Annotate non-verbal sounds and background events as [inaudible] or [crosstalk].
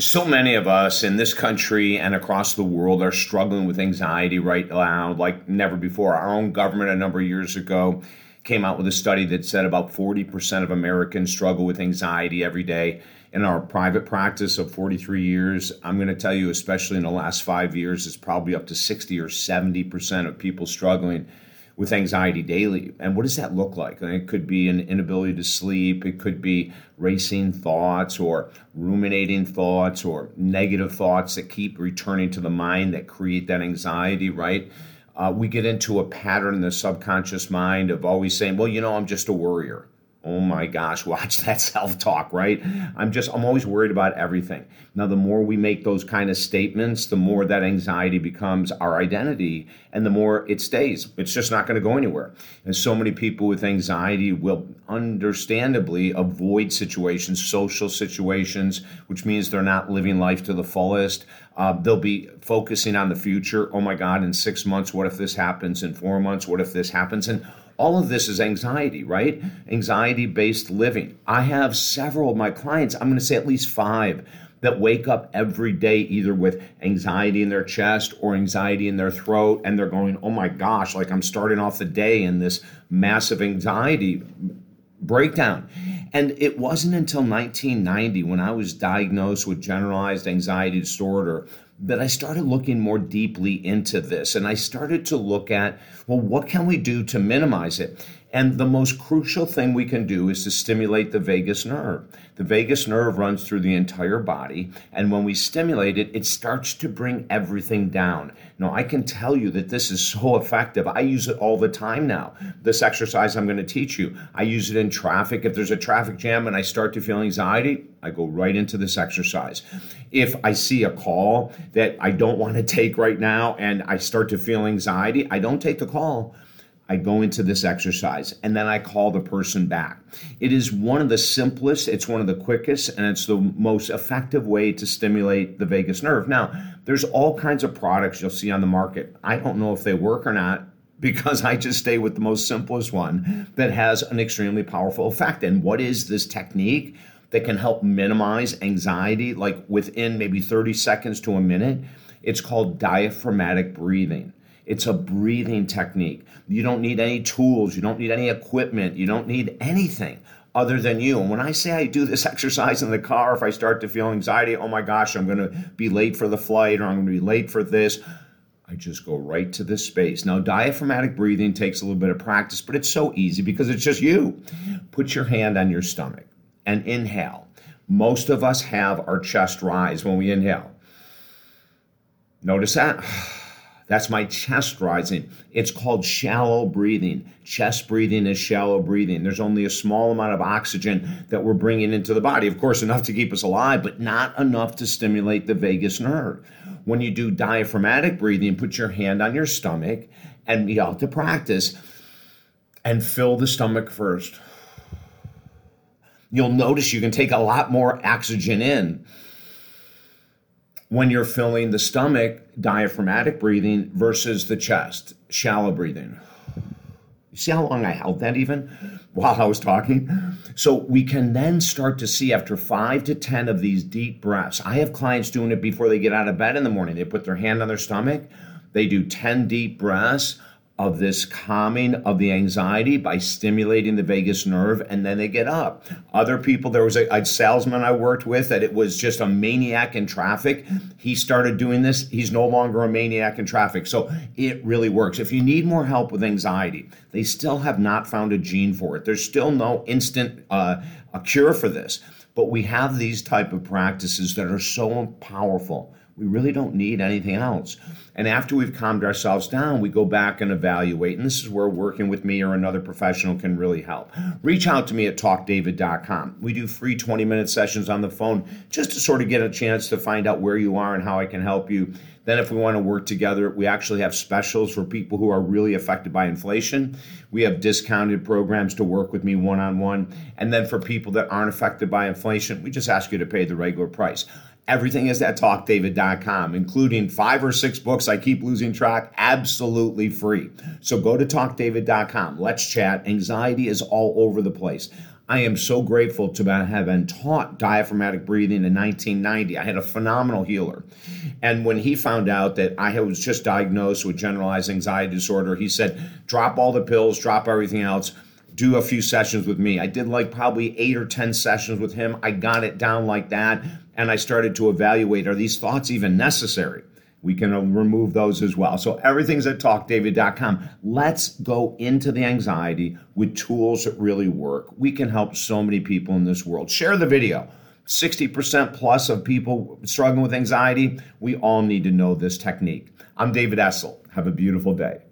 so many of us in this country and across the world are struggling with anxiety right now like never before. Our own government a number of years ago came out with a study that said about 40% of Americans struggle with anxiety every day. In our private practice of 43 years, I'm going to tell you, especially in the last five years, it's probably up to 60 or 70% of people struggling with anxiety daily. And what does that look like? And it could be an inability to sleep, it could be racing thoughts or ruminating thoughts or negative thoughts that keep returning to the mind that create that anxiety, right? Uh, we get into a pattern in the subconscious mind of always saying, well, you know, I'm just a worrier. Oh my gosh, watch [laughs] that self talk, right? I'm just, I'm always worried about everything. Now, the more we make those kind of statements, the more that anxiety becomes our identity and the more it stays. It's just not going to go anywhere. And so many people with anxiety will understandably avoid situations, social situations, which means they're not living life to the fullest. Uh, they'll be focusing on the future. Oh my God, in six months, what if this happens? In four months, what if this happens? And all of this is anxiety, right? Anxiety based living. I have several of my clients, I'm going to say at least five, that wake up every day either with anxiety in their chest or anxiety in their throat, and they're going, oh my gosh, like I'm starting off the day in this massive anxiety breakdown. And it wasn't until 1990 when I was diagnosed with generalized anxiety disorder that I started looking more deeply into this and I started to look at, well, what can we do to minimize it? And the most crucial thing we can do is to stimulate the vagus nerve. The vagus nerve runs through the entire body, and when we stimulate it, it starts to bring everything down. Now, I can tell you that this is so effective. I use it all the time now. This exercise I'm going to teach you, I use it in traffic. If there's a traffic jam and I start to feel anxiety, I go right into this exercise. If I see a call that I don't want to take right now and I start to feel anxiety, I don't take the call. I go into this exercise and then I call the person back. It is one of the simplest, it's one of the quickest, and it's the most effective way to stimulate the vagus nerve. Now, there's all kinds of products you'll see on the market. I don't know if they work or not [laughs] because I just stay with the most simplest one that has an extremely powerful effect. And what is this technique that can help minimize anxiety like within maybe 30 seconds to a minute? It's called diaphragmatic breathing. It's a breathing technique. You don't need any tools, you don't need any equipment, you don't need anything other than you. And when I say I do this exercise in the car, if I start to feel anxiety, oh my gosh, I'm going to be late for the flight or I'm going to be late for this, I just go right to this space. Now, diaphragmatic breathing takes a little bit of practice, but it's so easy because it's just you. Put your hand on your stomach and inhale. Most of us have our chest rise when we inhale. Notice that. That's my chest rising. It's called shallow breathing. Chest breathing is shallow breathing. There's only a small amount of oxygen that we're bringing into the body. Of course, enough to keep us alive, but not enough to stimulate the vagus nerve. When you do diaphragmatic breathing, put your hand on your stomach and you have to practice and fill the stomach first. You'll notice you can take a lot more oxygen in when you're filling the stomach, diaphragmatic breathing versus the chest, shallow breathing. You see how long I held that even while I was talking? So we can then start to see after five to 10 of these deep breaths. I have clients doing it before they get out of bed in the morning. They put their hand on their stomach, they do 10 deep breaths of this calming of the anxiety by stimulating the vagus nerve and then they get up. Other people there was a, a, salesman i worked with that it was just a maniac in traffic. He started doing this. He's no longer a maniac in traffic. So it really works. If you need more help with anxiety they still have not found a gene for it. There's still no instant uh, a cure for this. But we have these type of practices that are so powerful we really don't need anything else. And after we've calmed ourselves down, we go back and evaluate. And this is where working with me or another professional can really help. Reach out to me at talkdavid.com. We do free 20 minute sessions on the phone just to sort of get a chance to find out where you are and how I can help you. Then, if we want to work together, we actually have specials for people who are really affected by inflation. We have discounted programs to work with me one on one. And then for people that aren't affected by inflation, we just ask you to pay the regular price. Everything is at talkdavid.com, including five or six books. I keep losing track, absolutely free. So go to talkdavid.com. Let's chat. Anxiety is all over the place. I am so grateful to have been taught diaphragmatic breathing in 1990. I had a phenomenal healer. And when he found out that I was just diagnosed with generalized anxiety disorder, he said, drop all the pills, drop everything else, do a few sessions with me. I did like probably eight or 10 sessions with him. I got it down like that. And I started to evaluate are these thoughts even necessary? we can uh, remove those as well. So everything's at talkdavid.com. Let's go into the anxiety with tools that really work. We can help so many people in this world. Share the video. 60% plus of people struggling with anxiety. We all need to know this technique. I'm David Essel. Have a beautiful day.